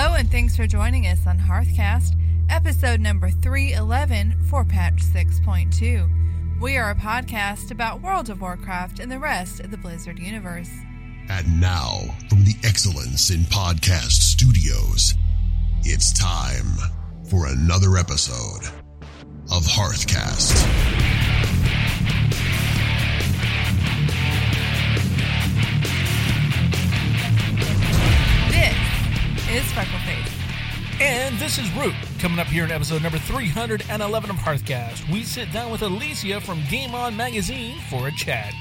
Hello, and thanks for joining us on Hearthcast, episode number 311 for patch 6.2. We are a podcast about World of Warcraft and the rest of the Blizzard universe. And now, from the Excellence in Podcast Studios, it's time for another episode of Hearthcast. And this is Root. Coming up here in episode number 311 of Hearthcast, we sit down with Alicia from Game On Magazine for a chat.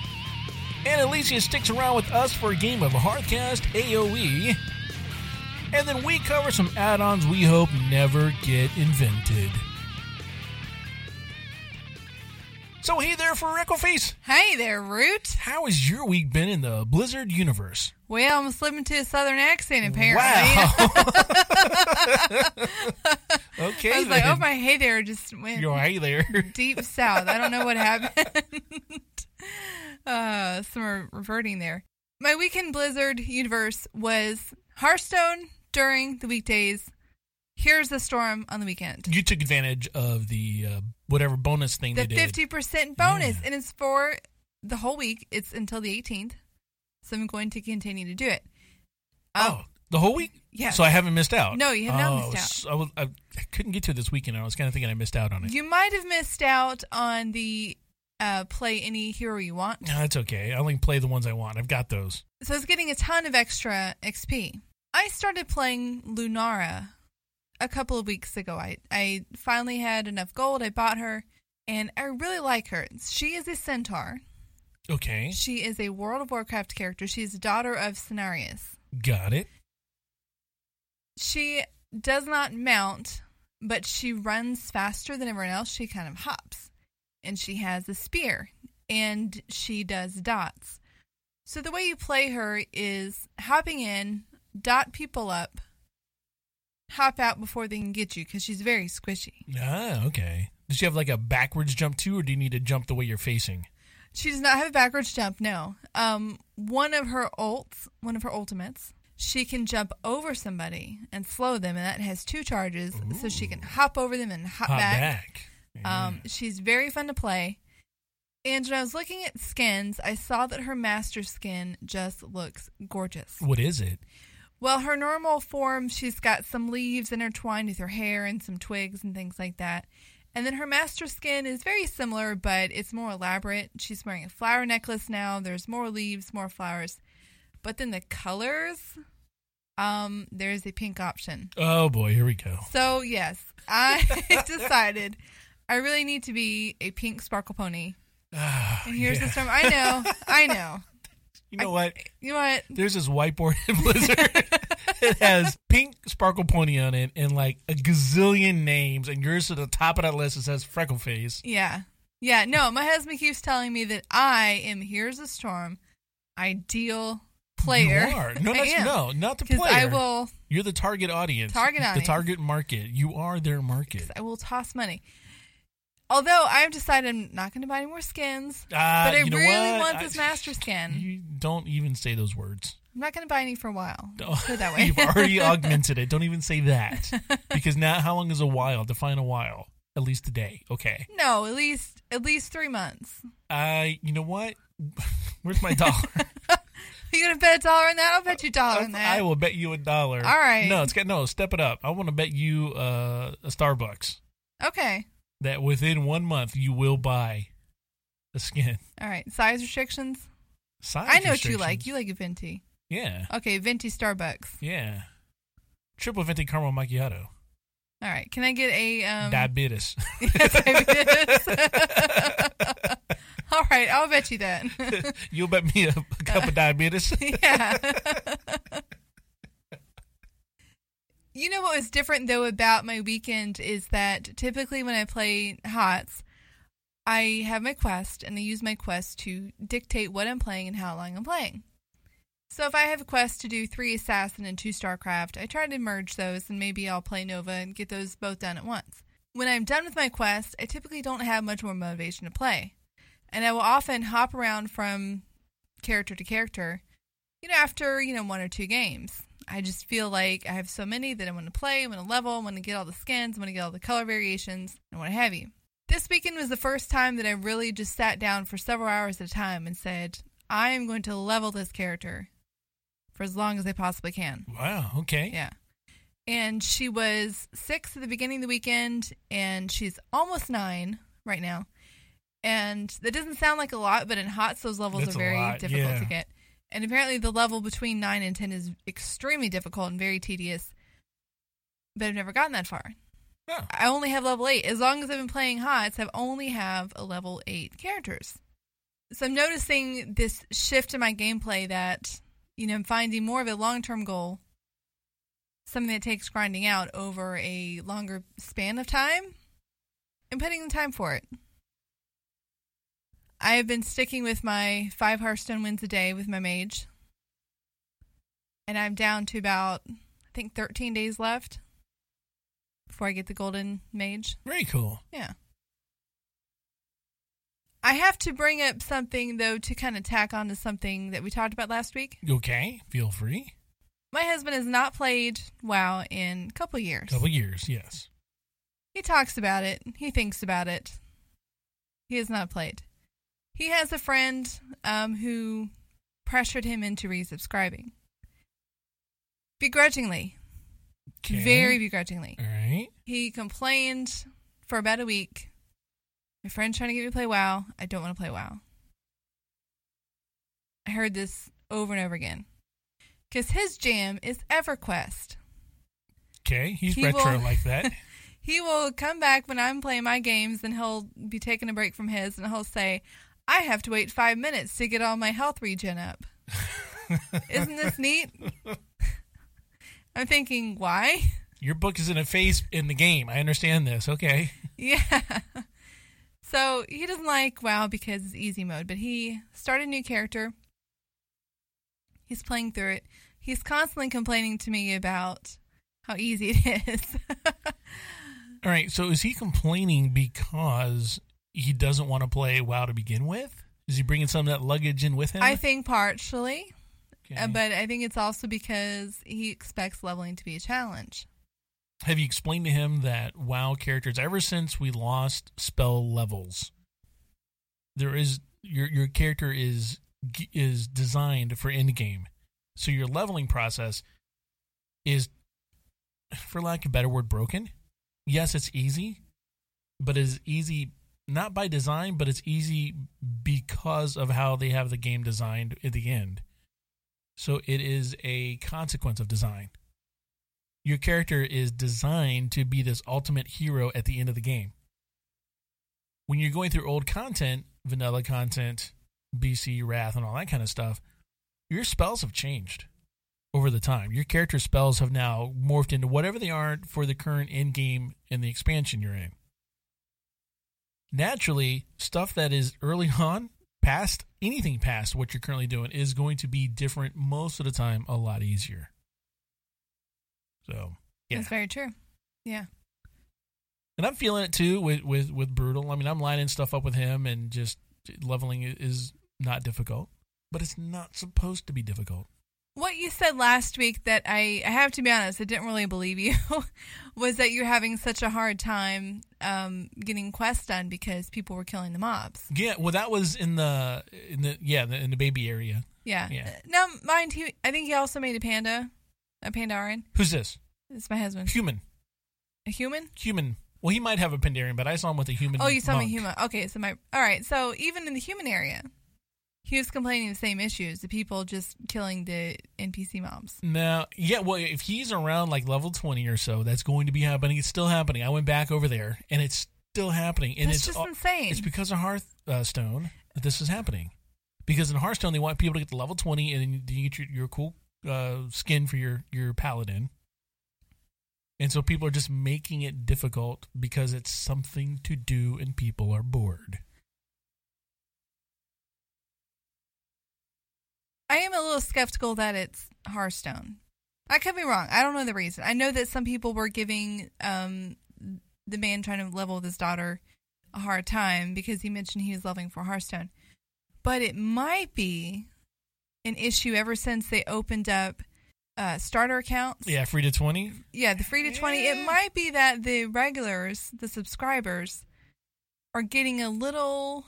And Alicia sticks around with us for a game of Hearthcast AoE. And then we cover some add ons we hope never get invented. So, hey there, for Freckleface. Hey there, Root. How has your week been in the Blizzard universe? Well, I'm slipping to a southern accent, apparently. Wow. okay, I was like, oh, my hey there just went You're hey there. deep south. I don't know what happened. uh, some re- reverting there. My weekend Blizzard universe was Hearthstone during the weekdays. Heroes of the Storm on the weekend. you took advantage of the uh, whatever bonus thing The they did. fifty percent bonus, Yeah. and it's for the whole week. It's until the eighteenth, so I'm going to continue to do it. Um, oh, the whole week? Yeah. So I haven't missed out. No, you have not Oh, missed out. I, was, I, I couldn't get to it this weekend. I was kind of thinking I missed out on it. You might have missed out on the uh, play any hero you want. No, that's okay. I only play the ones I want. I've got those. So it's getting a ton of extra XP. I started playing Lunara a couple of weeks ago. I, I finally had enough gold. I bought her, and I really like her. She is a centaur. Okay, She is a World of Warcraft character. She's the daughter of Cenarius. got it. She does not mount, but she runs faster than everyone else. She kind of hops, and she has a spear, and she does dots. So the way you play her is hopping in, dot people up, hop out before they can get you because she's very squishy. Ah, okay. Does she have like a backwards jump too, or do you need to jump the way you're facing? She does not have a backwards jump. No. Um, one of her ults, one of her ultimates, she can jump over somebody and slow them, and that has two charges, so she can hop over them and hop, Hop back. back. Um, she's very fun to play. And when I was looking at skins, I saw that her master skin just looks gorgeous. what is it? Well, her normal form, she's got some leaves intertwined with her hair and some twigs and things like that. And then her master skin is very similar, but it's more elaborate. She's wearing a flower necklace now. There's more leaves, more flowers. But then the colors, um, there's a pink option. Oh boy, here we go. So yes, I decided I really need to be a pink sparkle pony. Ah, And here's yeah. the storm. I know, I know. You know what? You know what? There's this whiteboard in Blizzard. it has pink sparkle pony on it and like a gazillion names, and yours at the top of that list it says freckle face. Yeah, yeah. No, my husband keeps telling me that I am here's a storm, ideal player. You are. No, I no, not the player. I will, You're the target audience. Target The target market. You are their market. I will toss money. Although I've decided I'm not going to buy any more skins, Uh, but I you know really what? want I- this master skin. You don't even say those words. I'm not going to buy any for a while. Don't- Put it that way. You've already augmented it. Don't even say that. Because now, how long is a while? Define a while. At least a day. Okay. no, at least at least three months. Uh, you know what? Where's my dollar? You gonna bet a dollar on that? I'll bet you a dollar on that. I will bet you a dollar. All right. No, it's got no. Step it up. I want to bet you uh, a Starbucks Okay. That within one month you will buy a skin. All right. Size restrictions. Size I know what you like. You like a venti. Yeah, Okay, venti Starbucks. yeah. Triple venti caramel macchiato. All right. Can I get a um? Diabetes. All right. I'll bet you that. You'll bet me a, a cup of diabetes. yeah. You know what was different though about my weekend is that typically when I play HOTS, I have my quest and I use my quest to dictate what I'm playing and how long I'm playing. So if I have a quest to do three assassin and two StarCraft, I try to merge those and maybe I'll play Nova and get those both done at once. When I'm done with my quest, I typically don't have much more motivation to play. And I will often hop around from character to character, you know, after, you know, one or two games. I just feel like I have so many that I want to play, I want to level, I want to get all the skins, I want to get all the color variations, and what have you. This weekend was the first time that I really just sat down for several hours at a time and said, I am going to level this character for as long as I possibly can. Wow. Okay. Yeah. And she was six at the beginning of the weekend, and she's almost nine right now. And that doesn't sound like a lot, but in HOTS, those levels That's are very difficult yeah. to get. And apparently, the level between nine and 10 is extremely difficult and very tedious. But I've never gotten that far. Oh. I only have level eight. As long as I've been playing HOTS, I've only have a level eight characters. So I'm noticing this shift in my gameplay that, you know, I'm finding more of a long term goal, something that takes grinding out over a longer span of time, and putting the time for it. I have been sticking with my five Hearthstone wins a day with my mage. And I'm down to about, I think, 13 days left before I get the golden mage. Very cool. Yeah. I have to bring up something, though, to kind of tack on to something that we talked about last week. Okay. Feel free. My husband has not played WoW in a couple years. Couple years. Yes. He talks about it, he thinks about it. He has not played. He has a friend um, who pressured him into resubscribing. Begrudgingly. Okay. Very begrudgingly. All right. He complained for about a week. My friend's trying to get me to play WoW. I don't want to play WoW. I heard this over and over again. Because his jam is EverQuest. Okay. He's He retro will- like that. He will come back when I'm playing my games and he'll be taking a break from his and he'll say, I have to wait five minutes to get all my health regen up. Isn't this neat? I'm thinking, why? Your book is in a phase in the game. I understand this. Okay. Yeah. So he doesn't like WoW because it's easy mode, but he started a new character. He's playing through it. He's constantly complaining to me about how easy it is. All right. So is he complaining because he doesn't want to play WoW to begin with? Is he bringing some of that luggage in with him? I think partially, Okay. uh, but I think it's also because he expects leveling to be a challenge. Have you explained to him that WoW characters, ever since we lost spell levels, there is your your character is is designed for end game, so your leveling process is, for lack of a better word, broken. Yes, it's easy, but it's easy not by design, but it's easy because of how they have the game designed at the end. So it is a consequence of design your character is designed to be this ultimate hero at the end of the game. When you're going through old content, vanilla content, BC, Wrath, and all that kind of stuff, your spells have changed over the time. Your character spells have now morphed into whatever they aren't for the current end game and the expansion you're in. Naturally, stuff that is early on, past anything past what you're currently doing, is going to be different most of the time, a lot easier. So yeah, That's very true. Yeah. and I'm feeling it too with with with Brewtal. I mean, I'm lining stuff up with him, and just leveling is not difficult, but it's not supposed to be difficult. What you said last week that I, I have to be honest, I didn't really believe you, was that you're having such a hard time um, getting quests done because people were killing the mobs. Yeah, well, that was in the in the yeah the, in the baby area. Yeah. Yeah. Now, mind he, I think he also made a panda, a Pandaren. Who's this? It's my husband. Human, A human? human. Well, he might have a Pandaren, but I saw him with a human. Oh, you saw me monk. human. Okay, so my all right. So even in the human area, he was complaining the same issues: the people just killing the NPC mobs. Now, yeah, well, if he's around like level twenty or so, that's going to be happening. It's still happening. I went back over there, and it's still happening. And That's it's just all- insane. It's because of Hearthstone that this is happening. Because in Hearthstone, they want people to get to level twenty, and then you get your, your cool uh, skin for your your paladin. And so people are just making it difficult because it's something to do, and people are bored. I am a little skeptical that it's Hearthstone. I could be wrong. I don't know the reason. I know that some people were giving um, the man trying to level with his daughter a hard time because he mentioned he was leveling for Hearthstone. But it might be an issue ever since they opened up uh, starter accounts. Yeah, free to 20. Yeah, the free to 20. It might be that the regulars, the subscribers, are getting a little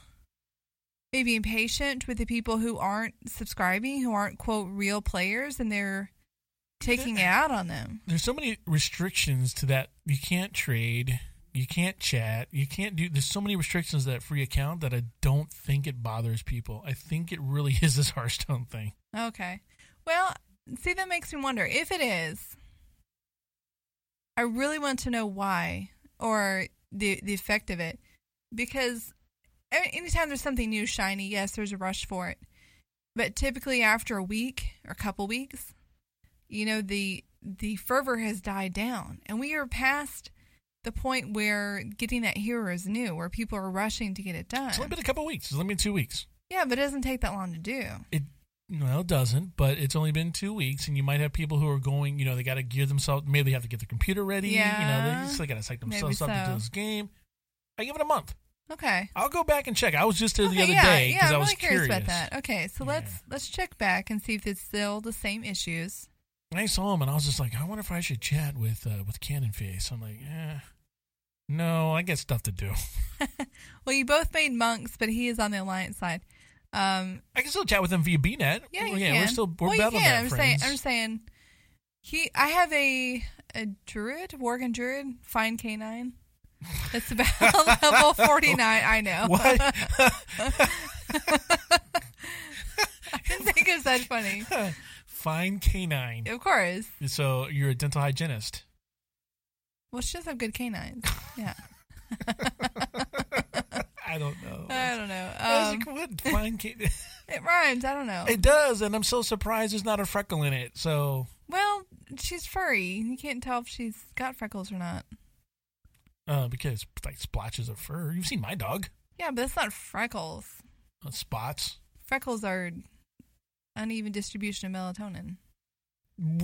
maybe impatient with the people who aren't subscribing, who aren't, quote, real players, and they're taking it out on them. There's so many restrictions to that. You can't trade. You can't chat. You can't do. There's so many restrictions to that free account that I don't think it bothers people. I think it really is this Hearthstone thing. Okay. Well, see, that makes me wonder if it is. I really want to know why or the the effect of it, because anytime there's something new shiny, yes, there's a rush for it, but typically after a week or a couple weeks, you know the the fervor has died down, and we are past the point where getting that hero is new, where people are rushing to get it done. It's only been a couple weeks. It's only been two weeks. Yeah, but it doesn't take that long to do. It well, it doesn't, but it's only been two weeks, and you might have people who are going. You know, they got to gear themselves. Maybe they have to get their computer ready. Yeah, You know, they just got to psych Maybe themselves up into so. this game. I give it a month. Okay. I'll go back and check. I was just there the other yeah, day yeah, because I'm I was really curious. curious. about that. Okay, so Yeah. let's let's check back and see if it's still the same issues. And I saw him, and I was just like, I wonder if I should chat with uh, with Cannon Face. I'm like, eh, no, I got stuff to do. Well, you both made monks, but he is on the alliance side. Um, I can still chat with him via BNet. yeah, you yeah, can. we're still we're well, you can. I'm friends. saying, I'm saying, he. I have a a druid, Worgen druid, fine canine. That's about level forty nine. I know. What? I didn't think it was that funny. Fine canine. Of course. So you're a dental hygienist. Well, she does have good canines. Yeah. I don't know. I don't know. Um, like, what? Fine canine. it rhymes. I don't know. it does, and I'm so surprised there's not a freckle in it. So Well, she's furry. You can't tell if she's got freckles or not. Uh, because like splotches of fur. You've seen my dog. Yeah, but it's not freckles. Uh, spots. Freckles are uneven distribution of melatonin.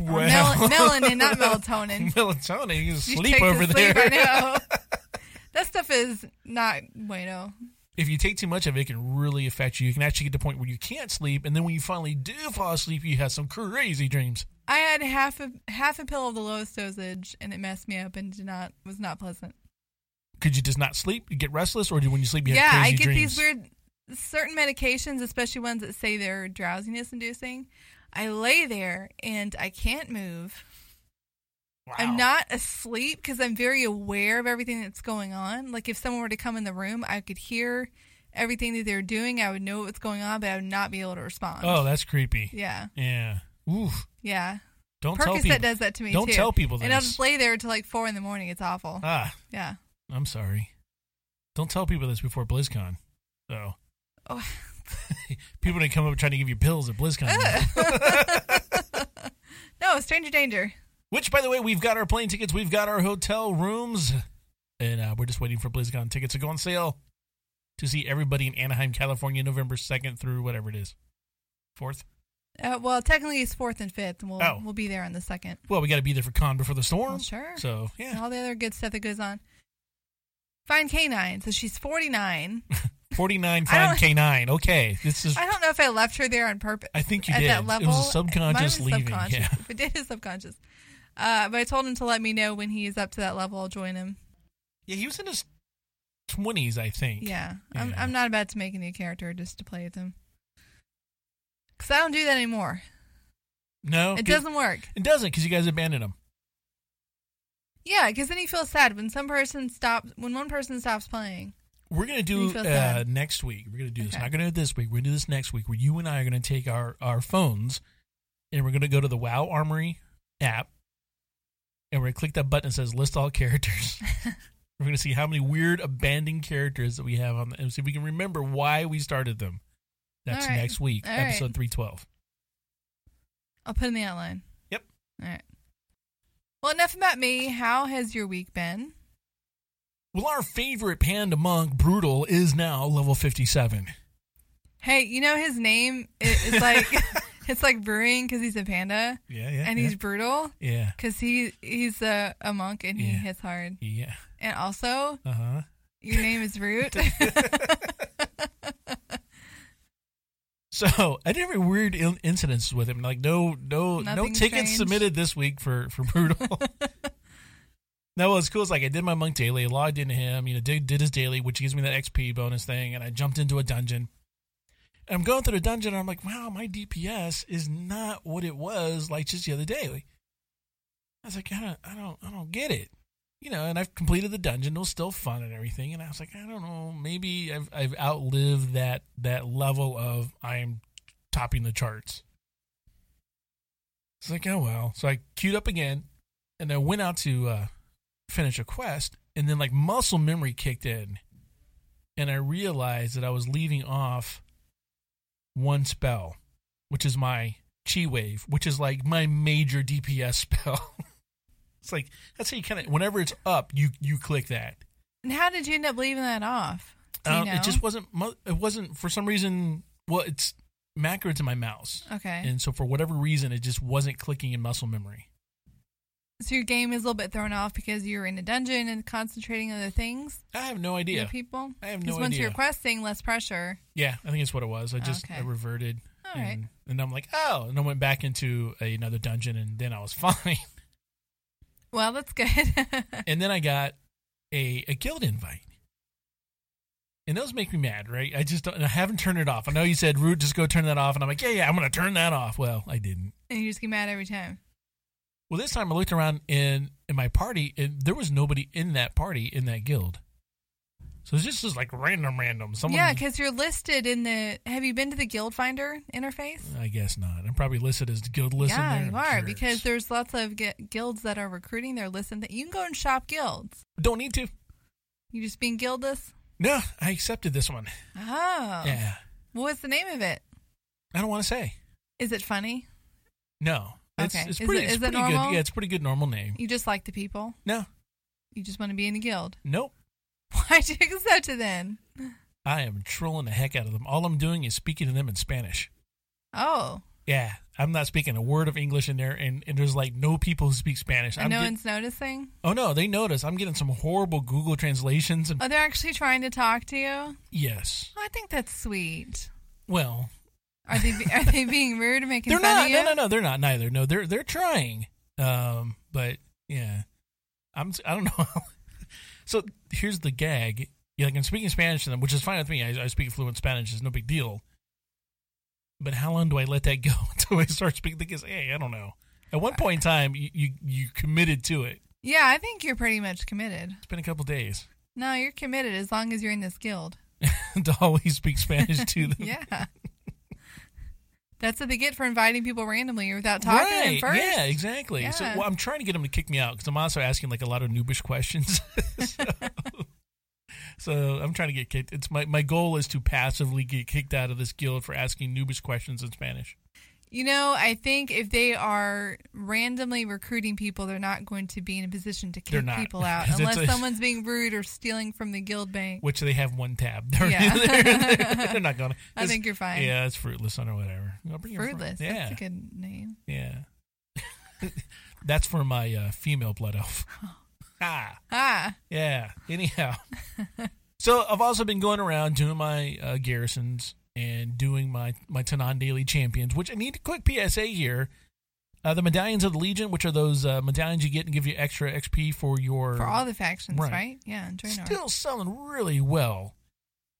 Or Well, mel- melanin, not melatonin. melatonin. You can You sleep take over sleep, there. Know. that stuff is not bueno. if you take too much of it, it can really affect you. You can actually get to the point where you can't sleep, and then when you finally do fall asleep, you have some crazy dreams. I had half a half a pill of the lowest dosage, and it messed me up and did not was not pleasant. Could you just not sleep? You get restless, or do when you sleep you have yeah, I get dreams? these weird certain medications, especially ones that say they're drowsiness inducing. I lay there and I can't move. Wow. I'm not asleep because I'm very aware of everything that's going on. Like if someone were to come in the room, I could hear everything that they're doing. I would know what's going on, but I would not be able to respond. Oh, that's creepy. yeah, Yeah. Oof. yeah. Don't tell people. does that to me Don't too. tell people This. And I'll just lay there till like four in the morning. It's awful. ah, yeah. I'm sorry. Don't tell people this before BlizzCon. So Oh. people didn't come up trying to give you pills at BlizzCon. no, stranger danger. Which, by the way, we've got our plane tickets, we've got our hotel rooms, and uh, we're just waiting for BlizzCon tickets to go on sale to see everybody in Anaheim, California, November second through whatever it is, fourth. Uh, well, technically it's fourth and fifth, and we'll Oh. we'll be there on the second. Well, we got to be there for con before the storm. Well, sure. So And yeah, all the other good stuff that goes on. Fine canine. So she's 49. forty nine I fine don't- K nine. Okay, this is. I don't know if I left her there on purpose. I think you at did. that level. It was a subconscious was leaving. subconscious. Yeah. If it did, subconscious. Uh, but I told him to let me know when he is up to that level. I'll join him. Yeah, he was in his twenties, I think. Yeah, I'm I'm not about to make a new character just to play with him. Cause I don't do that anymore. No, It doesn't work. It doesn't because you guys abandoned him. Yeah, because then you feel sad when some person stops. When one person stops playing. We're gonna do uh, next week. We're gonna do this. Okay. Not gonna do it this week. We're gonna do this next week. Where you and I are gonna take our our phones, and we're gonna go to the WoW Armory app, and we're gonna click that button that says list all characters. we're gonna see how many weird abandoned characters that we have on, the, and see if we can remember why we started them. That's right. next week, All right. episode three twelve. I'll put in the outline. Yep. All right. Well, enough about me. How has your week been? Well, our favorite panda monk, Brewtal, is now level fifty-seven. Hey, you know his name is like it's like brewing because he's a panda Yeah, yeah, and yeah. he's brutal yeah, because he he's a, a monk and he Yeah. hits hard. yeah. And also, Uh huh. your name is Root. So I did have weird in- incidents with him. Like no, no, no tickets submitted this week for for Brewtal. no, what's cool is like I did my monk daily, logged into him, you know, did did his daily, which gives me that XP bonus thing, and I jumped into a dungeon. And I'm going through the dungeon, and I'm like, wow, my DPS is not what it was like just the other day. Like, I was like, I don't, I don't, I don't get it. You know, and I've completed the dungeon. It was still fun and everything. And I was like, I don't know, maybe I've I've outlived that that level of I am topping the charts. It's like, oh well. So I queued up again, and I went out to uh, finish a quest, and then like muscle memory kicked in, and I realized that I was leaving off one spell, which is my chi wave, which is like my major DPS spell. It's like that's how you kind of whenever it's up, you you click that. And how did you end up leaving that off? Um? It just wasn't. It wasn't for some reason. Well, it's macro to my mouse, okay. and so for whatever reason, it just wasn't clicking in muscle memory. so your game is a little bit thrown off because you're in a dungeon and concentrating on other things, I have no idea. other people. I have no idea. Because once you're questing, less pressure. Yeah, I think it's what it was. I just Okay. I reverted, All right. and, and I'm like, oh, and I went back into another dungeon, and then I was fine. Well, that's good. and then I got a a guild invite, and those make me mad, right? I just don't, I haven't turned it off. I know you said, "Root, just go turn that off," and I'm like, yeah, yeah, I'm gonna turn that off. Well, I didn't. and you just get mad every time. Well, this time I looked around in in my party, and there was nobody in that party in that guild. So it's just, just like random, random. Someone, Yeah, because you're listed in the. Have you been to the Guild Finder interface? I guess not. I'm probably listed as guild listen. yeah, you are because there's lots of guilds that are recruiting. They're listed. That you can go and shop guilds. don't need to. You just being guildless. No, I accepted this one. Oh, Yeah, What's the name of it? I don't want to say. Is it funny? No, it's, Okay. it's Is pretty. it- is it normal? good. Yeah, it's a pretty good normal name. You just like the people. No, You just want to be in the guild. nope. Why'd you accept it then? I am trolling the heck out of them. All I'm doing is speaking to them in Spanish. Oh, Yeah, I'm not speaking a word of English in there, and, and there's like no people who speak Spanish. and I'm no get- one's noticing. oh no, they notice. I'm getting some horrible Google translations, and Oh, they're actually trying to talk to you. yes, Oh, I think that's sweet. well, Are they are they being rude or making they're not. No, no, no, they're not. Neither. No, they're they're trying. Um, but yeah, I'm. I don't know. so here's the gag. Yeah, like I'm speaking Spanish to them, which is fine with me. I, I speak fluent Spanish; it's no big deal. But how long do I let that go until I start speaking? Because hey, I don't know. At one point in time, you you, you committed to it. Yeah, I think you're pretty much committed. It's been a couple days No, you're committed as long as you're in this guild. to always speak Spanish to them. Yeah. That's what they get for inviting people randomly without talking right? first. Yeah, exactly. So well, I'm trying to get them to kick me out because I'm also asking like a lot of noobish questions. so, so I'm trying to get kicked. It's my my goal is to passively get kicked out of this guild for asking noobish questions in Spanish. You know, I think if they are randomly recruiting people, they're not going to be in a position to kick people out unless a- someone's being rude or stealing from the guild bank. Which they have one tab. They're, Yeah. they're, they're, they're not gonna. I think you're fine. Yeah, it's fruitless or whatever. Fruitless. Yeah, That's a good name. yeah. That's for my uh, female blood elf. ah. Ah, Yeah. Anyhow, so I've also been going around doing my uh, garrisons and doing my my Tanaan Daily Champions, which I need a quick PSA here. Uh, the medallions of the Legion, which are those uh, medallions you get and give you extra XP for your for all the factions, Right. right? Yeah, still selling really well.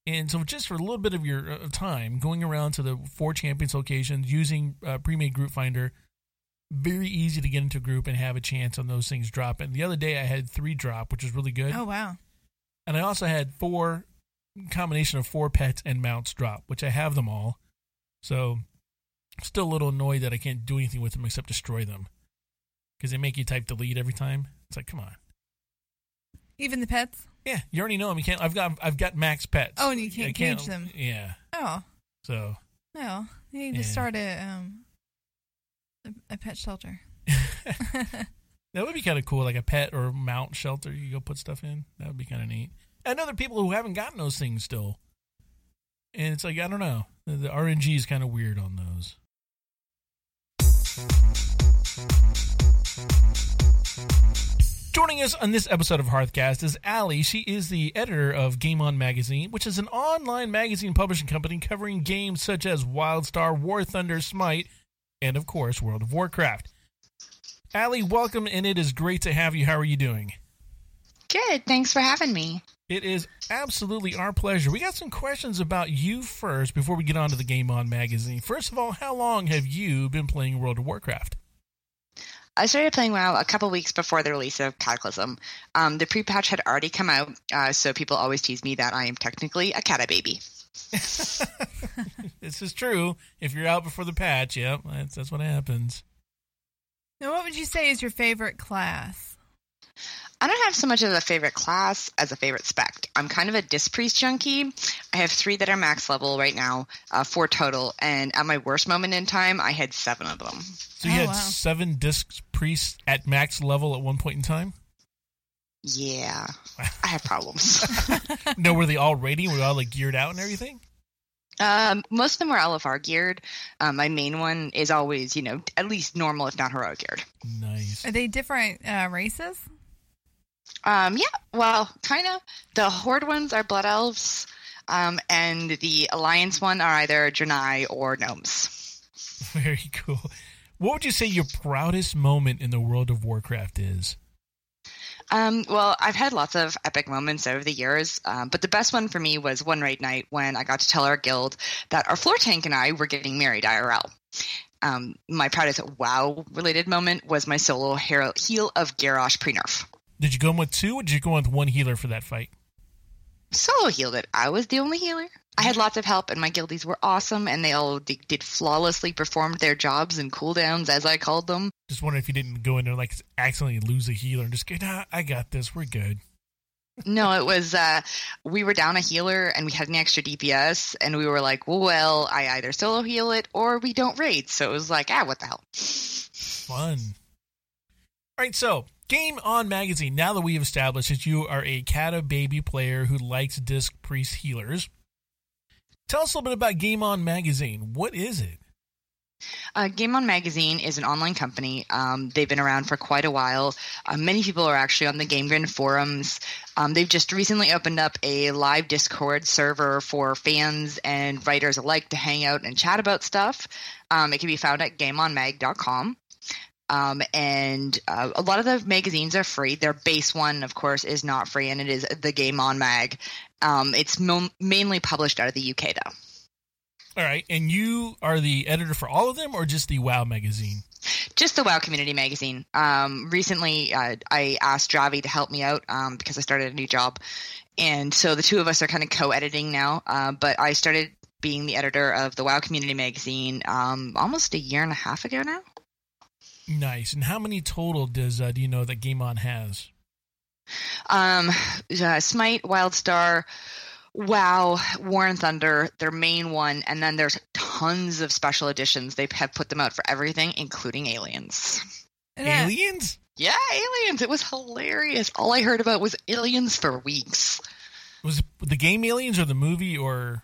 And so, just for a little bit of your uh, time, going around to the four champions locations using uh, pre-made group finder, very easy to get into a group and have a chance on those things drop. And the other day, I had three drop, which is really good. Oh wow. And I also had four combination of four pets and mounts drop, which I have them all. So still a little annoyed that I can't do anything with them except destroy them. Because they make you type delete every time. It's like, come on. Even the pets. Yeah, you already know them. You can't. I've got. I've got max pets. Oh, and you I can't cage them. Yeah. Oh So no, you need Yeah. to start a um a, a pet shelter. that would be kind of cool, like a pet or mount shelter. You go put stuff in. That would be kind of neat. And other people who haven't gotten those things still. And it's like I don't know. The, RNG is kind of weird on those. Joining Joining us on this episode of Hearthcast is Allie. She is the editor of Game On Magazine, which is an online magazine publishing company covering games such as WildStar, War Thunder, Smite, and of course World of Warcraft. Allie, welcome, and it is great to have you. How are you doing? Good. Thanks for having me. It is absolutely our pleasure. We got some questions about you first before we get on to the Game On magazine. First of all, how long have you been playing World of Warcraft? I started playing WoW a couple weeks before the release of Cataclysm. Um, the pre-patch had already come out, uh, so people always tease me that I am technically a cata baby. this is true. If you're out before the patch, yep, that's, that's what happens. Now, what would you say is your favorite class? I don't have so much of a favorite class as a favorite spec. I'm kind of a disc priest junkie. I have three that are max level right now, uh, four total, and at my worst moment in time, I had seven of them. So you Oh, had wow. seven disc priests at max level at one point in time? Yeah, I have problems. no, were they all rating? Were they all like geared out and everything? um, most of them are LFR geared. Um, my main one is always, you know, at least normal, if not heroic geared. Nice. Are they different uh, races? Um, yeah, well, kind of. The Horde ones are Blood Elves, um, and the Alliance one are either Draenei or Gnomes. Very cool. What would you say your proudest moment in the world of Warcraft is? Um, well, I've had lots of epic moments over the years, um, but the best one for me was one raid night when I got to tell our guild that our floor tank and I were getting married IRL. Um, my proudest WoW related moment was my solo hero heal of Garrosh pre nerf. Did you go in with two or did you go in with one healer for that fight? Solo healed it. I was the only healer. I had lots of help, and my guildies were awesome, and they all d- did flawlessly performed their jobs and cooldowns, as I called them. Just wondering if you didn't go in there like accidentally lose a healer and just go, nah, I got this. We're good. No, it was uh, we were down a healer, and we had an extra DPS, and we were like, well, I either solo heal it or we don't raid. So it was like, ah, what the hell? Fun. All right, so Game On Magazine. Now that we have established that you are a cata baby player who likes disc priest healers, tell us a little bit about Game On Magazine. What is it? Uh, Game On Magazine is an online company. Um, they've been around for quite a while. Uh, many people are actually on the Game Grin forums. Um, they've just recently opened up a live Discord server for fans and writers alike to hang out and chat about stuff. Um, it can be found at gameonmag.com. Um, and uh, a lot of the magazines are free. Their base one, of course, is not free, and it is the Game On Mag. Um, it's mo- mainly published out of the UK, though. All right, and you are the editor for all of them or just the WoW magazine? just the WoW Community Magazine. Um, recently, uh, I asked Javi to help me out um, because I started a new job, and so the two of us are kind of co-editing now. Uh, but I started being the editor of the WoW Community Magazine um, almost a year and a half ago now. Nice. And how many total does uh, do you know that Game On has? Um, uh, Smite, WildStar, WoW, War and Thunder, their main one, and then there's tons of special editions. They have put them out for everything, including Aliens. Uh, Aliens? Yeah, Aliens. It was hilarious. All I heard about was Aliens for weeks. Was the game Aliens or the movie or?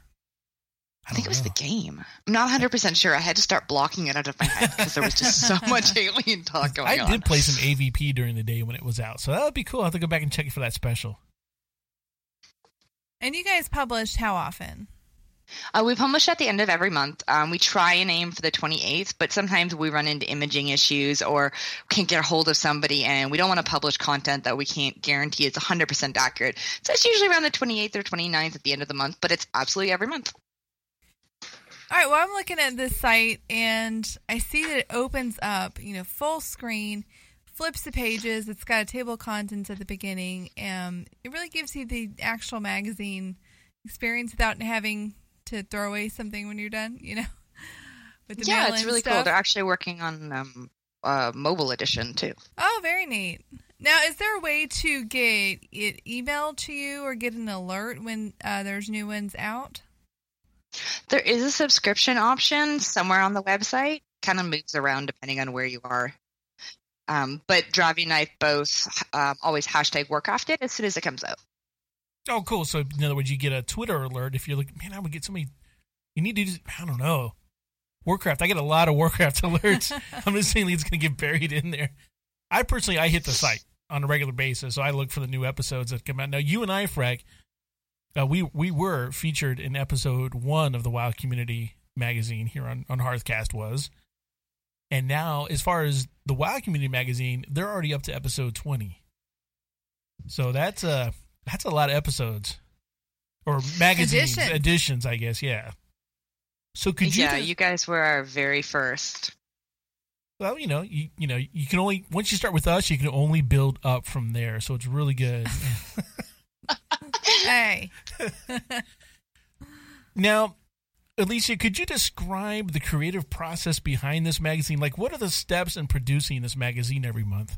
I think it was know. the game. I'm not 100% sure. I had to start blocking it out of my head because there was just so much alien talk going I on. I did play some AVP during the day when it was out, so that would be cool. I have to go back and check it for that special. and you guys published how often? Uh, we publish at the end of every month. Um, we try and aim for the 28th, but sometimes we run into imaging issues or can't get a hold of somebody and we don't want to publish content that we can't guarantee is 100% accurate. So it's usually around the 28th or 29th at the end of the month, but it's absolutely every month. All right, well, I'm looking at this site and I see that it opens up, you know, full screen, flips the pages. It's got a table of contents at the beginning. Um, it really gives you the actual magazine experience without having to throw away something when you're done, you know? Yeah, it's and really cool. They're actually working on um, uh, mobile edition too. Oh, very neat. Now, is there a way to get it emailed to you or get an alert when uh, there's new ones out? There is a subscription option somewhere on the website. Kind of moves around depending on where you are. Um, but Dravvie I both um, always hashtag Warcraft it as soon as it comes out. Oh, cool. So, in other words, you get a Twitter alert if you're like, man, I would get so many. You need to, just, I don't know. Warcraft. I get a lot of Warcraft alerts. I'm just saying it's going to get buried in there. I personally, I hit the site. on a regular basis, so I look for the new episodes that come out. Now, you and I, Freck, uh, we we were featured in episode one of the WoW Community magazine here on on Hearthcast was, and now as far as the WoW Community magazine, they're already up to episode twenty. So that's a that's a lot of episodes or magazines Editions. editions, I guess. Yeah. So could you? yeah, you guys were our very first. Well, you know, you you know, you can only once you start with us, you can only build up from there. So it's really good. Hey, now, Alicia, could you describe the creative process behind this magazine? Like, what are the steps in producing this magazine every month?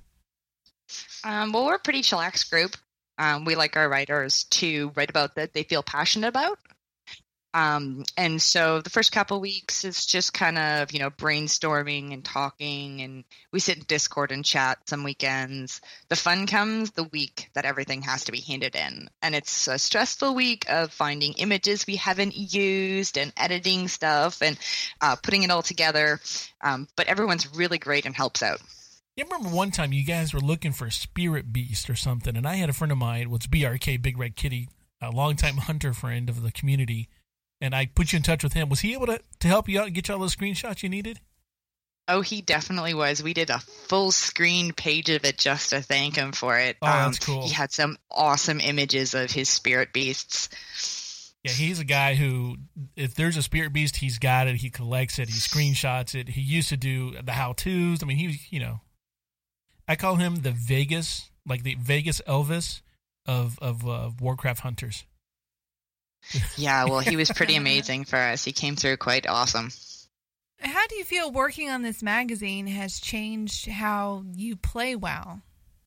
Um, well, we're a pretty chillax group. Um, we like our writers to write about that they feel passionate about. Um, and so the first couple weeks is just kind of you know brainstorming and talking, and we sit in Discord and chat some weekends. The fun comes the week that everything has to be handed in, and it's a stressful week of finding images we haven't used and editing stuff and uh, putting it all together. Um, but everyone's really great and helps out. You remember one time you guys were looking for a spirit beast or something, and I had a friend of mine, was BRK Big Red Kitty, a longtime hunter friend of the community, and I put you in touch with him. Was he able to, to help you out and get you all those screenshots you needed? Oh, he definitely was. We did a full screen page of it just to thank him for it. Um, Oh, that's cool. He had some awesome images of his spirit beasts. Yeah, he's a guy who, if there's a spirit beast, he's got it. He collects it. He screenshots it. He used to do the how tos. I mean, he, was, you know, I call him the Vegas, like the Vegas Elvis of of uh, Warcraft hunters. Yeah, well, he was pretty amazing for us. He came through quite awesome. how do you feel working on this magazine has changed how you play WoW?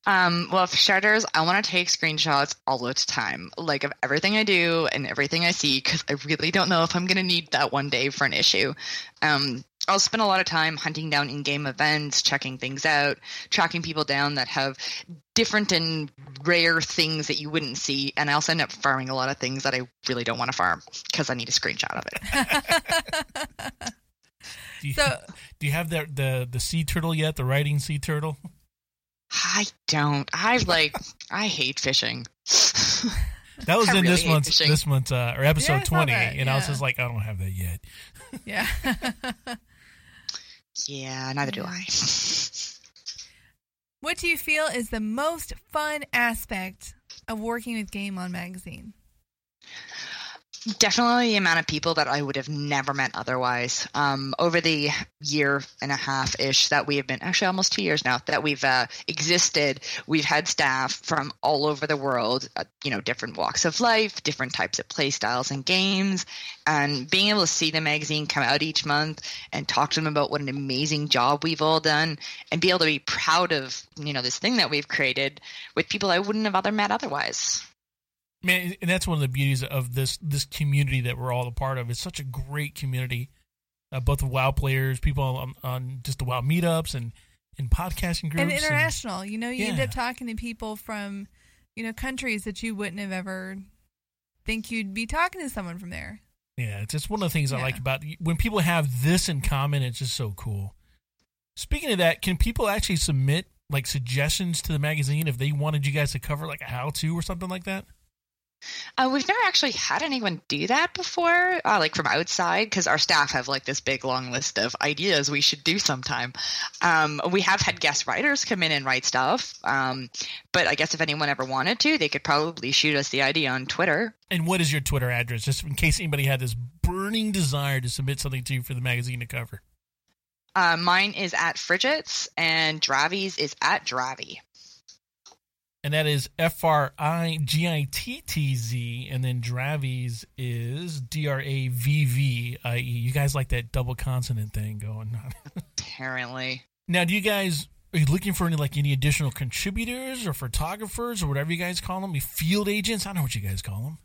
Um, well, for starters, I want to take screenshots all the time, like of everything I do and everything I see, because I really don't know if I'm going to need that one day for an issue. Um, I'll spend a lot of time hunting down in-game events, checking things out, tracking people down that have different and rare things that you wouldn't see, and I also end up farming a lot of things that I really don't want to farm because I need a screenshot of it. Do you, So- do you have the, the the sea turtle yet? The riding sea turtle? I don't. I like. I hate fishing. That was I in really this hate month's fishing. this month uh, or episode Yeah, twenty, that, and I was just like, I don't have that yet. Yeah. Yeah, neither do I. what do you feel is the most fun aspect of working with Game On Magazine? Definitely the amount of people that I would have never met otherwise. Um, over the year and a half ish that we have been, actually almost two years now, that we've uh, existed, we've had staff from all over the world, uh, you know, different walks of life, different types of play styles and games. And being able to see the magazine come out each month and talk to them about what an amazing job we've all done and be able to be proud of, you know, this thing that we've created with people I wouldn't have other met otherwise. Man, and that's one of the beauties of this this community that we're all a part of. It's such a great community, uh, both of WoW players, people on, on just the WoW meetups and and podcasting groups. and international. You know, you end up talking to people from, you know, countries that you wouldn't have ever think you'd be talking to someone from there. Yeah, it's just one of the things I like about when people have this in common. It's just so cool. Speaking of that, can people actually submit like suggestions to the magazine if they wanted you guys to cover like a how to or something like that? Uh, we've never actually had anyone do that before, uh, like from outside, because our staff have like this big long list of ideas we should do sometime. Um, we have had guest writers come in and write stuff, um, but I guess if anyone ever wanted to, they could probably shoot us the idea on Twitter. And what is your Twitter address, just in case anybody had this burning desire to submit something to you for the magazine to cover? Uh, mine is at Frigittz, and Dravvie's is at Dravvie. And that is F R I G I T T Z, and then Dravvie's is D R A V V I E. You guys like that double consonant thing going on? Apparently. Now, do you guys are you looking for any like any additional contributors or photographers or whatever you guys call them? Field agents? I don't know what you guys call them.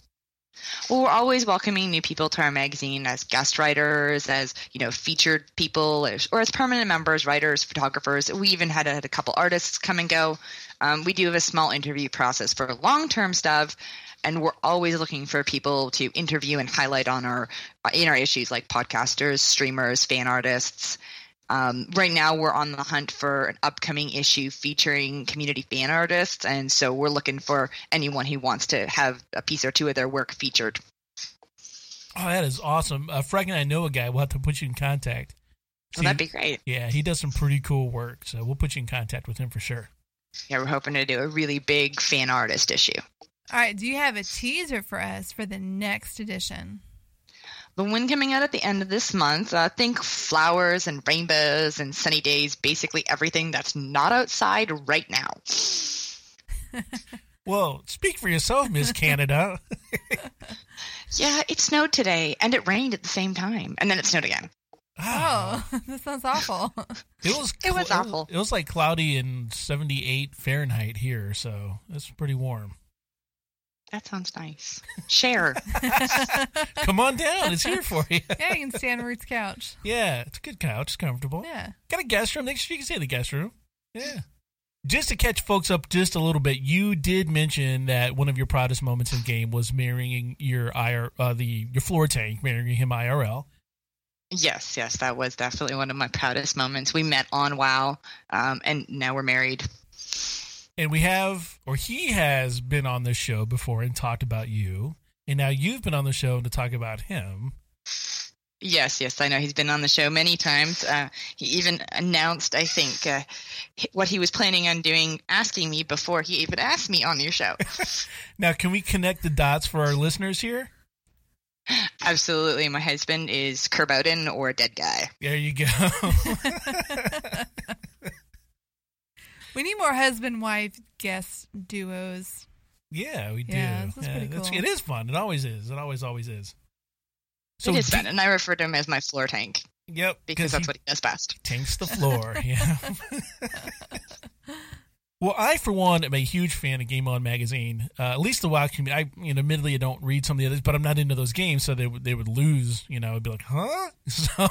Well, we're always welcoming new people to our magazine as guest writers, as you know, featured people, or as permanent members, writers, photographers. We even had, had a couple artists come and go. Um, we do have a small interview process for long-term stuff, and we're always looking for people to interview and highlight on our in our issues, like podcasters, streamers, fan artists. Um, right now, we're on the hunt for an upcoming issue featuring community fan artists, and so we're looking for anyone who wants to have a piece or two of their work featured. Oh, that is awesome. Uh, Frank and I know a guy. We'll have to put you in contact. Well, that'd be great. Yeah, he does some pretty cool work, so we'll put you in contact with him for sure. Yeah, we're hoping to do a really big fan artist issue. All right, do you have a teaser for us for the next edition? The one coming out at the end of this month, uh, think flowers and rainbows and sunny days, basically everything that's not outside right now. well, speak for yourself, Miss Canada. yeah, it snowed today and it rained at the same time, and then it snowed again. Oh, this sounds awful. It was it was awful. It was, it was like cloudy and 78 Fahrenheit here, so it's pretty warm. That sounds nice. Share. Come on down. It's here for you. yeah, you can stay on Root's couch. Yeah, it's a good couch. It's comfortable. Yeah. Got a guest room. Next you can stay in the guest room. Yeah. Just to catch folks up just a little bit, you did mention that one of your proudest moments in game was marrying your IR, uh, the your floor tank, marrying him IRL. Yes, yes, that was definitely one of my proudest moments. We met on WoW, um, and now we're married. And we have, or he has been on this show before and talked about you. And now you've been on the show to talk about him. Yes, yes, I know he's been on the show many times. Uh, he even announced, I think, uh, what he was planning on doing, asking me before he even asked me on your show. now, can we connect the dots for our listeners here? Absolutely. My husband is Kerr Bowden or dead guy. There you go. we need more husband wife guest duos. Yeah, we do. Yeah, that's yeah, pretty cool. it is fun. It always is. It always, always is. So it is fun, and I refer to him as my floor tank. Yep, because that's what he does best. Tanks the floor. yeah. Well, I for one am a huge fan of Game On magazine. Uh, at least the WoW community. I, you know, admittedly, I don't read some of the others, but I'm not into those games, so they they would lose. You know, I'd be like, huh? So,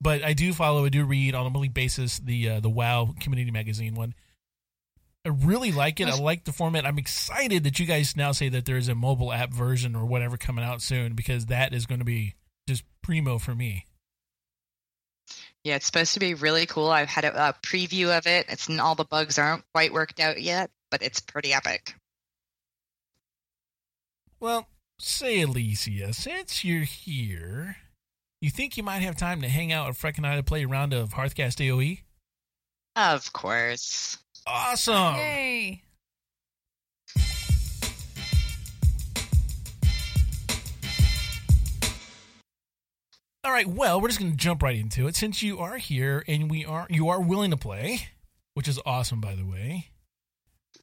but I do follow. I do read on a monthly basis the uh, the WoW community magazine one. I really like it. I like the format. I'm excited that you guys now say that there is a mobile app version or whatever coming out soon because that is going to be just primo for me. Yeah, it's supposed to be really cool. I've had a, a preview of it. It's all the bugs aren't quite worked out yet, but it's pretty epic. Well, say Alicia, since you're here, you think you might have time to hang out with Freck and I to play a round of Hearthcast AOE? Of course. Awesome. Yay. All right, well, we're just going to jump right into it since you are here and we are you are willing to play, which is awesome by the way.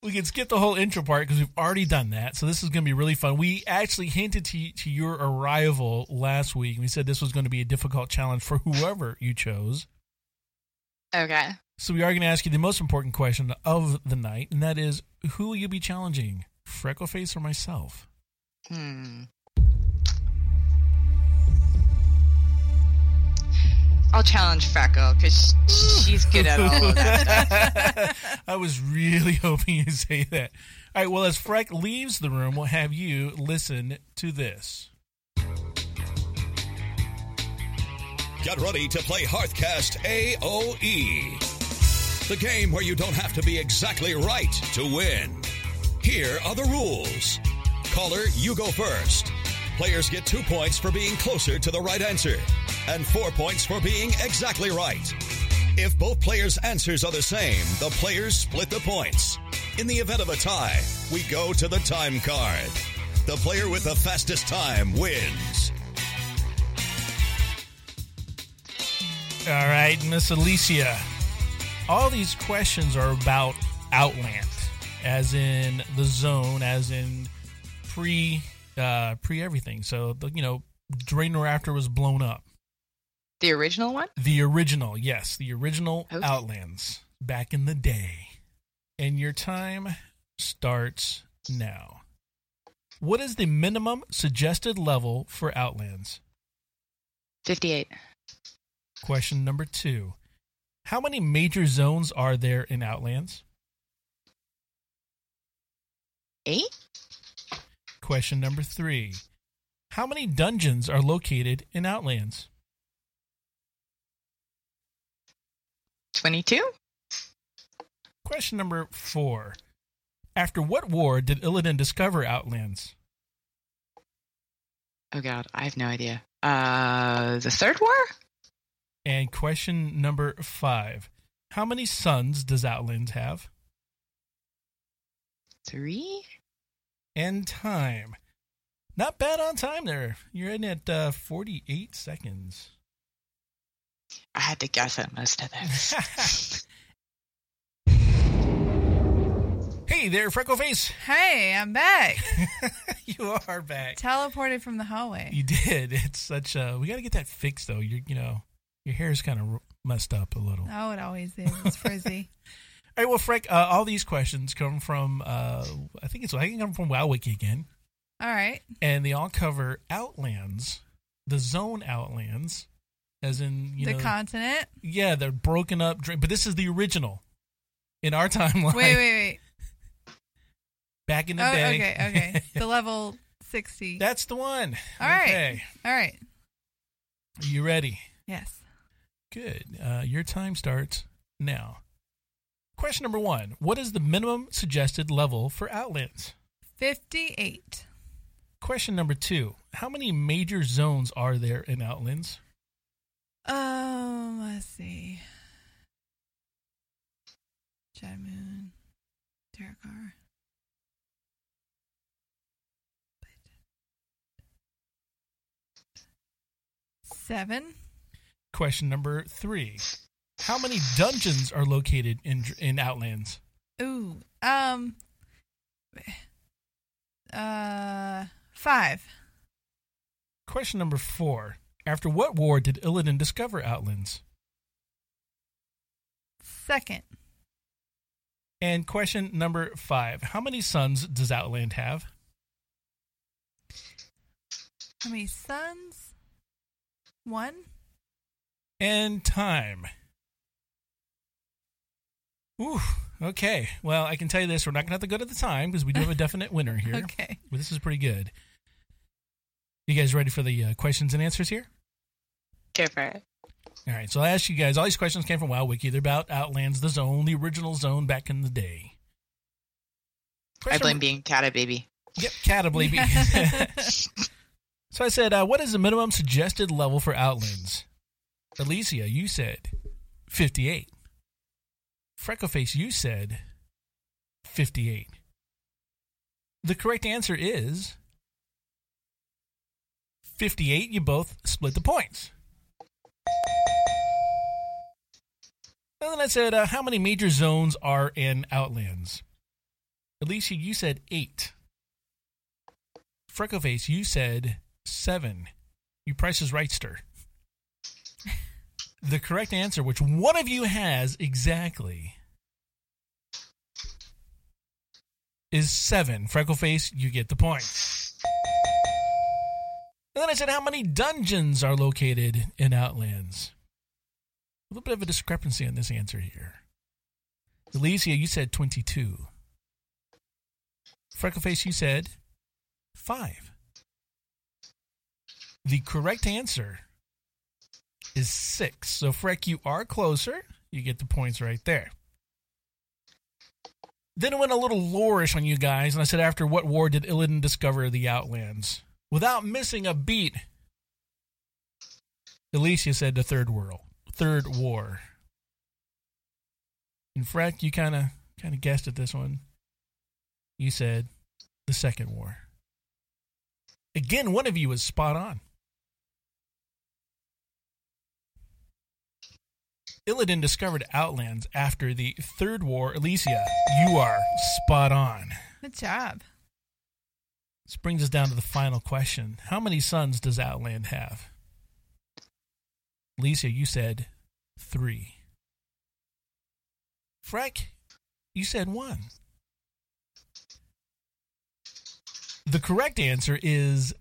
We can skip the whole intro part because we've already done that. So this is going to be really fun. We actually hinted to, to your arrival last week. We said this was going to be a difficult challenge for whoever you chose. Okay. So we are going to ask you the most important question of the night, and that is, who will you be challenging, Freckleface or myself? Hmm. I'll challenge Freckle because she's good at all of that. I was really hoping you'd say that. All right, well, as Freck leaves the room, we'll have you listen to this. Get ready to play Hearthcast AOE. The game where you don't have to be exactly right to win. Here are the rules. Caller, you go first. Players get two points for being closer to the right answer, and four points for being exactly right. If both players' answers are the same, the players split the points. In the event of a tie, we go to the time card. The player with the fastest time wins. All right, Miss Alicia. All these questions are about Outland, as in the zone, as in pre uh, pre everything. So the, you know, Draenor after was blown up. The original one? The original, yes, the original Okay. Outlands back in the day. And your time starts now. What is the minimum suggested level for Outlands? 58. Question number two. How many major zones are there in Outlands? Eight? Question number three. How many dungeons are located in Outlands? 22. Question number four. After what war did Illidan discover Outlands? Oh god, I have no idea. Uh, the third war? And question number five. How many sons does Outlands have? Three? And time. Not bad on time there. You're in at uh, 48 seconds. I had to guess at most of those. hey there, Freckleface. Hey, I'm back. you are back. Teleported from the hallway. You did. It's such a. We got to get that fixed though. You you know, your hair's kind of messed up a little. Oh, it always is. It's frizzy. All right. Well, Frank, uh, all these questions come from. Uh, I think it's. I think come from WoWWiki again, All right. and they all cover Outlands, the Zone Outlands, as in you the know. continent. yeah, they're broken up. But this is the original. In our timeline, Wait, wait, wait. back in the Oh, day. okay, okay. The level 60. That's the one. All right. Okay. All right. Are you ready? Yes. Good. Uh, your time starts now. Question number one What is the minimum suggested level for Outlands? 58. Question number two How many major zones are there in Outlands? Um, let's see. Jed Moon. Seven. Question number three How many dungeons are located in in Outlands? Ooh. Um. Uh. Five. Question number four After what war did Illidan discover Outlands? Second. And question number five How many sons does Outland have? How many sons? One. And time. Ooh, okay. Well, I can tell you this: we're not going to have to go to the time because we do have a definite winner here. Okay. But this is pretty good. You guys ready for the uh, questions and answers here? Go for it. All right. So I asked you guys. All these questions came from WoWWiki. They're about Outlands, the zone, the original zone back in the day. I Question blame being Cata baby. Yep, Catableby. so I said, uh, what is the minimum suggested level for Outlands? Alicia, you said 58. Freckleface, you said 58. The correct answer is 58. You both split the points. And then I said, uh, how many major zones are in Outlands? Alicia, you said eight. Freckleface, you said seven. You Price is Right, stir. The correct answer, which one of you has exactly, is seven. Freckleface, you get the point. And then I said, how many dungeons are located in Outlands? A little bit of a discrepancy on this answer here. Alicia, you said 22. Freckleface, you said five. The correct answer is six. So, Freck, you are closer. You get the points right there. Then I went a little loreish on you guys, and I said, after what war did Illidan discover the Outlands? Without missing a beat, Alicia said the Third World, Third War. And Freck, you kind of kind of guessed at this one. You said the Second War. Again, one of you was spot on. Illidan discovered Outlands after the Third War. Alicia, you are spot on. Good job. This brings us down to the final question. How many sons does Outland have? Alicia, you said three. Frank, you said one. The correct answer is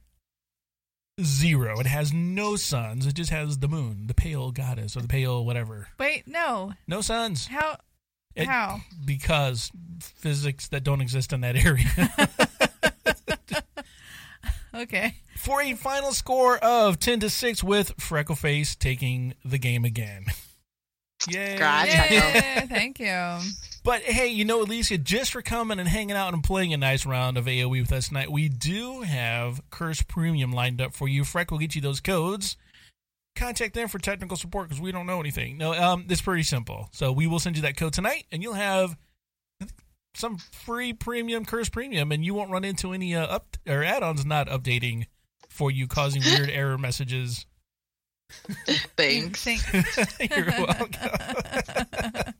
zero. It has no suns. It just has the moon, the pale goddess, or the pale whatever. Wait, no. No suns. How? It- How? Because physics that don't exist in that area. Okay. For a final score of 10 to 6 with Freckleface taking the game again. Yay. Scratch. Yeah, thank you. But hey, you know, Alicia, just for coming and hanging out and playing a nice round of AoE with us tonight, we do have Curse Premium lined up for you. Freck will get you those codes. Contact them for technical support because we don't know anything. No, um, it's pretty simple. So we will send you that code tonight, and you'll have some free premium Curse Premium, and you won't run into any uh, up or add-ons not updating for you, causing weird error messages. Thanks. Thanks. You're welcome.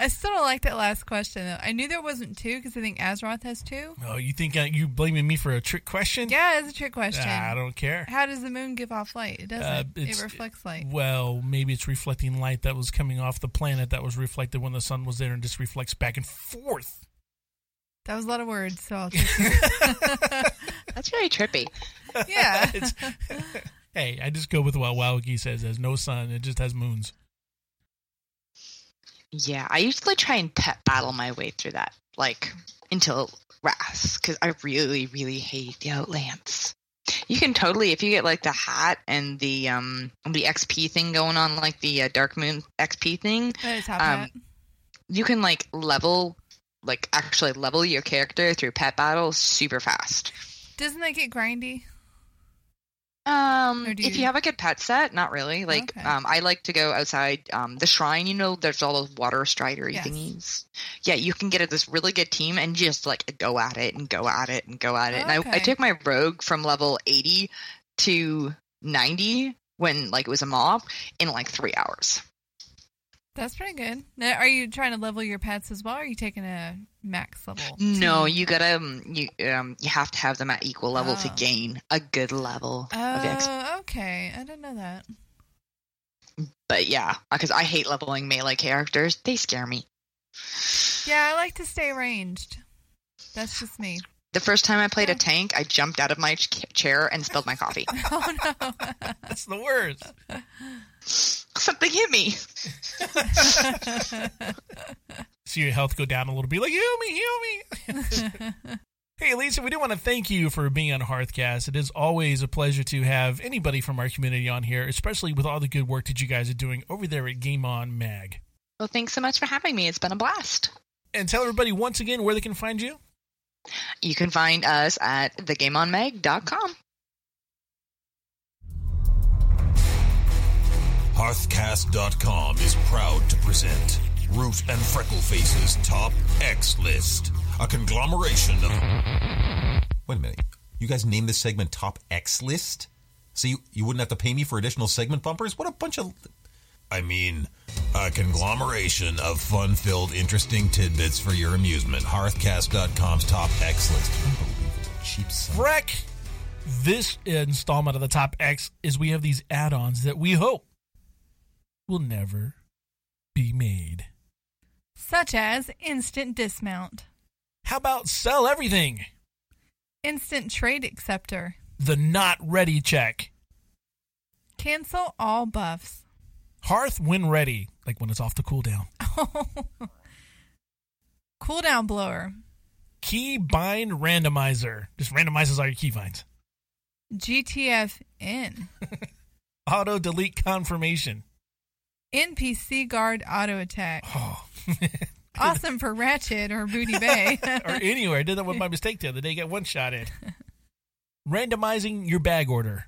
I still don't like that last question. Though. I knew there wasn't two because I think Azeroth has two. oh, you think uh, you blaming me for a trick question? Yeah, it's a trick question. Ah, I don't care. How does the moon give off light? It doesn't. Uh, it reflects light. Well, maybe it's reflecting light that was coming off the planet that was reflected when the sun was there and just reflects back and forth. That was a lot of words, so I'll just, That's very trippy. yeah. It's, hey, I just go with what WoWWiki says. There's no sun, it just has moons. Yeah, I usually try and pet battle my way through that, like until Ras, because I really, really hate the Outlands. You can totally, if you get like the hat and the um the XP thing going on, like the uh, Darkmoon XP thing, That is top Um, you can like level, like actually level your character through pet battles super fast. Doesn't that get grindy? Um, do if you- you have a good pet set, not really. Like, Okay. um, I like to go outside um, the shrine. You know, there's all those water stridery Yes. thingies. Yeah, you can get a, this really good team and just like go at it and go at it and go at it. And I, I took my rogue from level 80 to 90 when like it was a mob in like three hours. That's pretty good. Now, are you trying to level your pets as well? Or are you taking a max level? No, you gotta um, you um you have to have them at equal level to Oh. gain a good level of XP. Oh, okay. I didn't know that. But yeah, because I hate leveling melee characters. They scare me. Yeah, I like to stay ranged. That's just me. The first time I played a tank, I jumped out of my ch- chair and spilled my coffee. Oh no. That's the worst. Something hit me. See your health go down a little bit. Like, heal me, heal me. hey, Lisa, we do want to thank you for being on Hearthcast. It is always a pleasure to have anybody from our community on here, especially with all the good work that you guys are doing over there at Game On Mag. Well, thanks so much for having me. It's been a blast. And tell everybody once again where they can find you. You can find us at thegameonmag.com. Hearthcast.com is proud to present Root and Freckleface's Top X List, a conglomeration of. Wait a minute. You guys named this segment Top X List? So you, you wouldn't have to pay me for additional segment bumpers? What a bunch of. I mean, a conglomeration of fun filled, interesting tidbits for your amusement. Hearthcast.com's Top X List. Unbelievable. Cheap son. Freck, this installment of the Top X is we have these add ons that we hope will never be made. Such as instant dismount, How about sell everything? instant trade acceptor, The not ready check. cancel all buffs, Hearth when ready, like when it's off the cooldown. cooldown blower, Key bind randomizer. Just randomizes all your keybinds. GTF in, Auto delete confirmation. NPC guard auto attack. Oh. Awesome for Ratchet or Booty Bay. or anywhere. I did that with my mistake the other day. Got one shot in. Randomizing your bag order.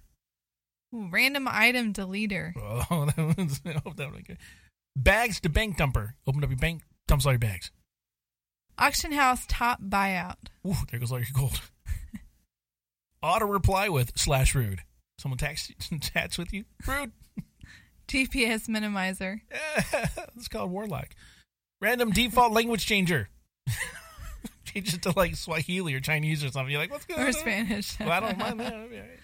Ooh, Random item deleter. Oh, that was, I hope that was good. Bags to bank dumper. Open up your bank, dumps all your bags. Auction house top buyout. Ooh, there goes all your gold. Auto reply with slash rude. Someone tax, chats with you. Rude. GPS minimizer. it's called Warlock. Random default language changer. Change it to like Swahili or Chinese or something. You're like, what's going on? Or Spanish. Well, I don't mind that. That'd be all right.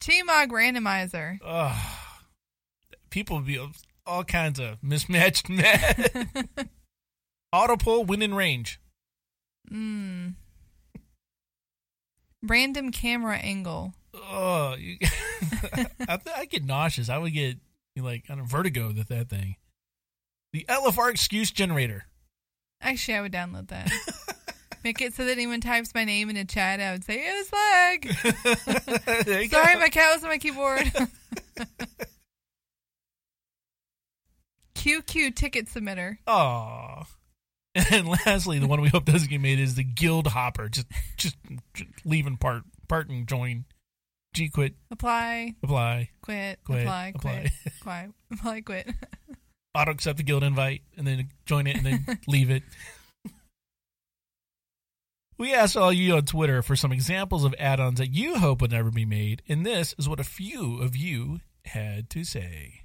T-Mog randomizer. Ugh. people would be all kinds of mismatched mad. Auto pull, win in range. Mm. Random camera angle. Oh, you, I, th- I get nauseous. I would get like on a vertigo with that thing. The LFR excuse generator. Actually, I would download that. Make it so that anyone types my name in a chat, I would say, it was lag. Sorry, go. my cat was on my keyboard. QQ ticket submitter. Aw. And lastly, the one we hope doesn't get made is the Guild Hopper. Just, just, just leaving part, part and join. G quit, Apply, apply, quit, Quit, apply, apply. quit, apply, apply, quit. auto accept the guild invite, and then join it, and then leave it. We asked all you on Twitter for some examples of add-ons that you hope would never be made, and this is what a few of you had to say.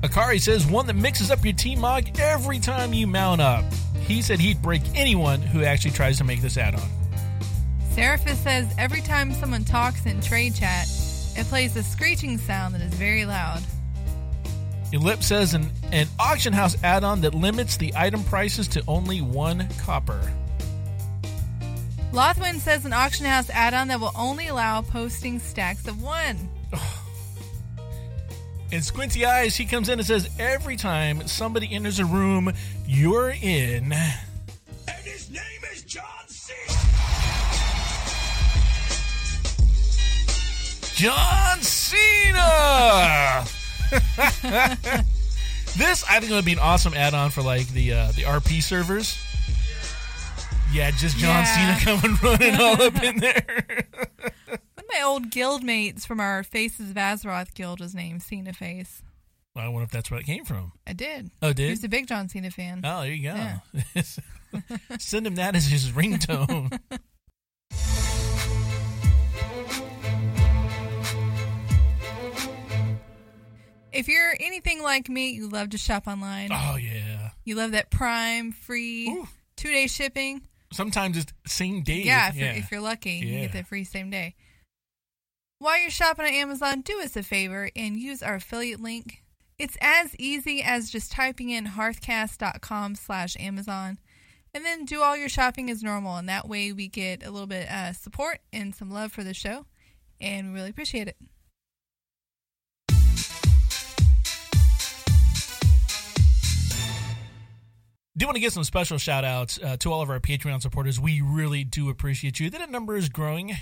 Akari says one that mixes up your T-mog every time you mount up. He said he'd break anyone who actually tries to make this add-on. Seraphis says every time someone talks in trade chat, it plays a screeching sound that is very loud. Elip says an, an auction house add-on that limits the item prices to only one copper. Lothwin says an auction house add-on that will only allow posting stacks of one. And Squinty Eyes, he comes in and says, every time somebody enters a room, you're in. And his name is John Cena. John Cena! this, I think, would be an awesome add on for like the uh, the RP servers. Yeah, just John Yeah. Cena coming running all up in there. One of my old guild mates from our Faces of Azeroth guild was named Cena Face. I wonder if that's where it came from. I did. Oh, He did? was a big John Cena fan. Oh, there you go. Send him that as his ringtone. If you're anything like me, you love to shop online. oh, yeah. You love that Prime free Ooh. two day shipping. Sometimes it's same day. Yeah, if, You're, if you're lucky, you get that free same day. While you're shopping on Amazon, do us a favor and use our affiliate link. It's as easy as just typing in hearthcast.com slash Amazon and then do all your shopping as normal. And that way we get a little bit uh, support and some love for the show. And we really appreciate it. Do want to give some special shout outs uh, to all of our Patreon supporters. We really do appreciate you. That number is growing,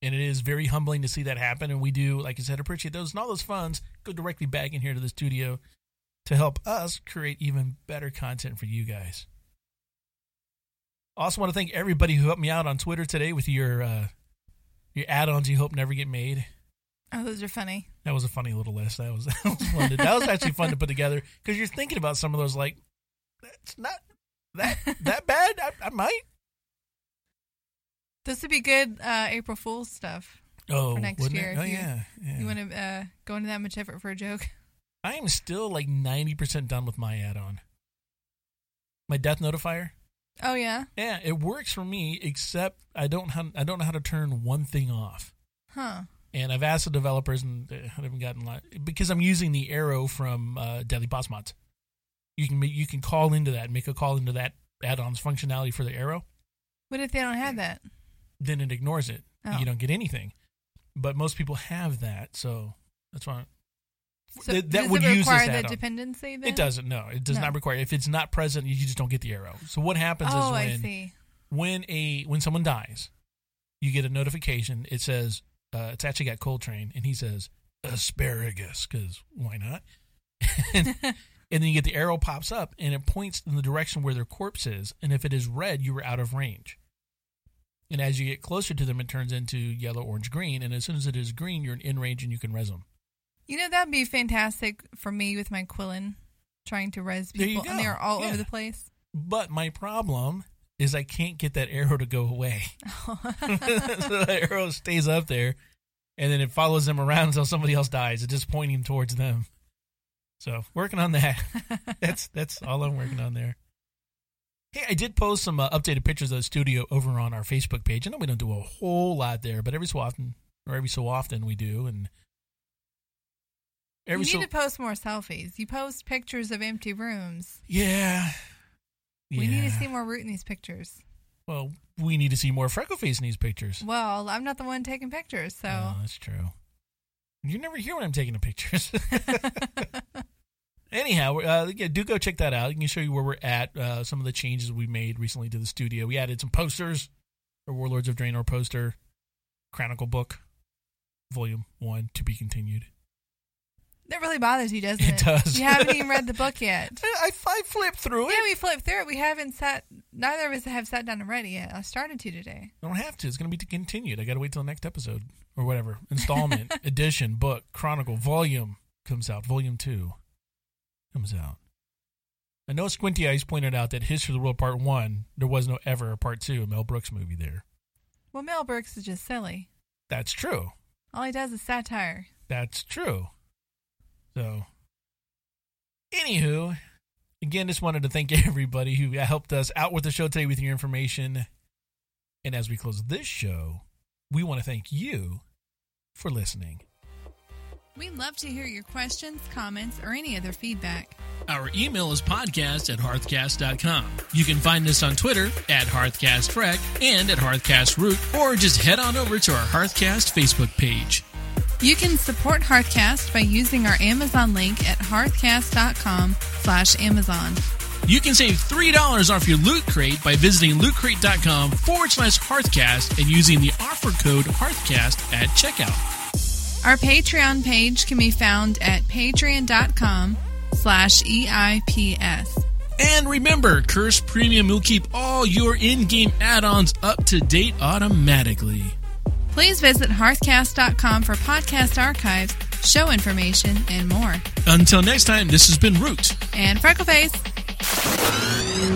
and it is very humbling to see that happen. And we do, like I said, appreciate those. And all those funds go directly back in here to the studio to help us create even better content for you guys. Also, want to thank everybody who helped me out on Twitter today with your uh, your add-ons you hope never get made. Oh, those are funny. That was a funny little list. That was that was fun. To, that was actually fun to put together because you're thinking about some of those like that's not that that bad. I, I might. This would be good uh, April Fool's stuff. Oh, For next year, It? Oh you- yeah, yeah. You want to uh, go into that much effort for a joke? I am still like ninety percent done with my add-on. My death notifier. Oh, yeah? Yeah, it works for me, except I don't how, I don't know how to turn one thing off. Huh. And I've asked the developers, and I haven't gotten a lot because I'm using the arrow from uh, Deadly Boss Mods. You can you can call into that, make a call into that add-on's functionality for the arrow. What if they don't have that? Then it ignores it. Oh. You don't get anything. But most people have that, so that's why So that- that would it use require that dependency then? it doesn't. No, it does No. not require. If it's not present, you just don't get the arrow. So what happens Oh, is I when see. when a when someone dies, you get a notification. It says uh, it's actually got Coltrane, and he says asparagus because why not? and, and then you get the arrow pops up, and it points in the direction where their corpse is. And if it is red, you are out of range. And as you get closer to them, it turns into yellow, orange, green. And as soon as it is green, you're in range and you can res them. You know, that'd be fantastic for me with my Quillen, trying to res people, and they're all Yeah. over the place. But my problem is I can't get that arrow to go away. so the arrow stays up there, and then it follows them around until somebody else dies. It's just pointing towards them. So working on that. that's that's all I'm working on there. Hey, I did post some uh, updated pictures of the studio over on our Facebook page. I know we don't do a whole lot there, but every so often, or every so often, we do. And every you need so to post more selfies. You post pictures of empty rooms. yeah, We need to see more root in these pictures. Well, we need to see more freckle face in these pictures. Well, I'm not the one taking pictures, so Oh, that's true. You never hear when I'm taking the pictures. Anyhow, uh, yeah, do go check that out. You can show you where we're at, uh, some of the changes we made recently to the studio. We added some posters, a Warlords of Draenor poster, Chronicle book, volume one to be continued. That really bothers you, doesn't It it? does. You haven't even read the book yet. I, I flipped through it. Yeah, we flipped through it. We haven't sat. Neither of us have sat down and read it yet. I started to today. I don't have to. It's going to be continued. I got to wait till the next episode or whatever. Installment, edition, book, chronicle, volume comes out. Volume two comes out. I know Squinty Eyes pointed out that History of the World Part One, there was no ever a Part Two, a Mel Brooks movie there. Well, Mel Brooks is just silly. That's true. All he does is satire. That's true. So, anywho, again, just wanted to thank everybody who helped us out with the show today with your information. And as we close this show, we want to thank you for listening. We'd love to hear your questions, comments, or any other feedback. Our email is podcast at hearthcast.com. You can find us on Twitter at hearthcastrec and at hearthcastroot, or just head on over to our Hearthcast Facebook page. You can support Hearthcast by using our Amazon link at hearthcast.com slash Amazon. You can save $3 off your Loot Crate by visiting lootcrate.com forward slash Hearthcast and using the offer code Hearthcast at checkout. Our Patreon page can be found at patreon.com slash EIPS. And remember, Curse Premium will keep all your in-game add-ons up to date automatically. Please visit hearthcast.com for podcast archives, show information, and more. Until next time, this has been Root. And Freckleface.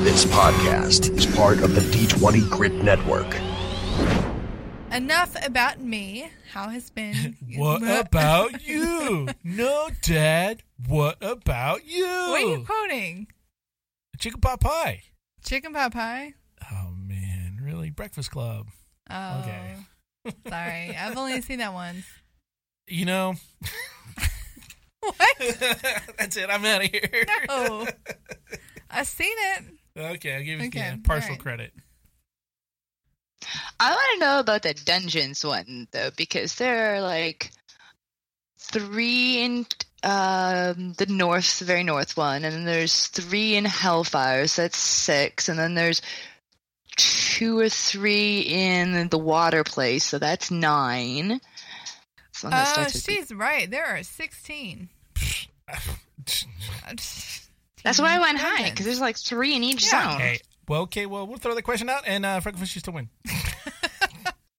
This podcast is part of the D20 Grit Network. Enough about me. How has been? What about you? No, Dad. What about you? What are you quoting? Chicken pot pie. Chicken pot pie? Oh man, really? Breakfast Club. Oh. Okay. Sorry. I've only seen that once. You know, What? that's it. I'm out of here. Oh. I've seen it. Okay, I'll give you Okay, yeah, partial alright. credit. I want to know about the dungeons one though, because there are like three in um, the north, the very north one, and then there's three in Hellfire, so that's six, and then there's two or three in the water place, so that's nine. So one that Oh, starts with B. she's right. There are 16. That's why I went high because there's like three in each Yeah. zone. Hey, well, okay, well, we'll throw the question out, and uh, Frecklefish used to win.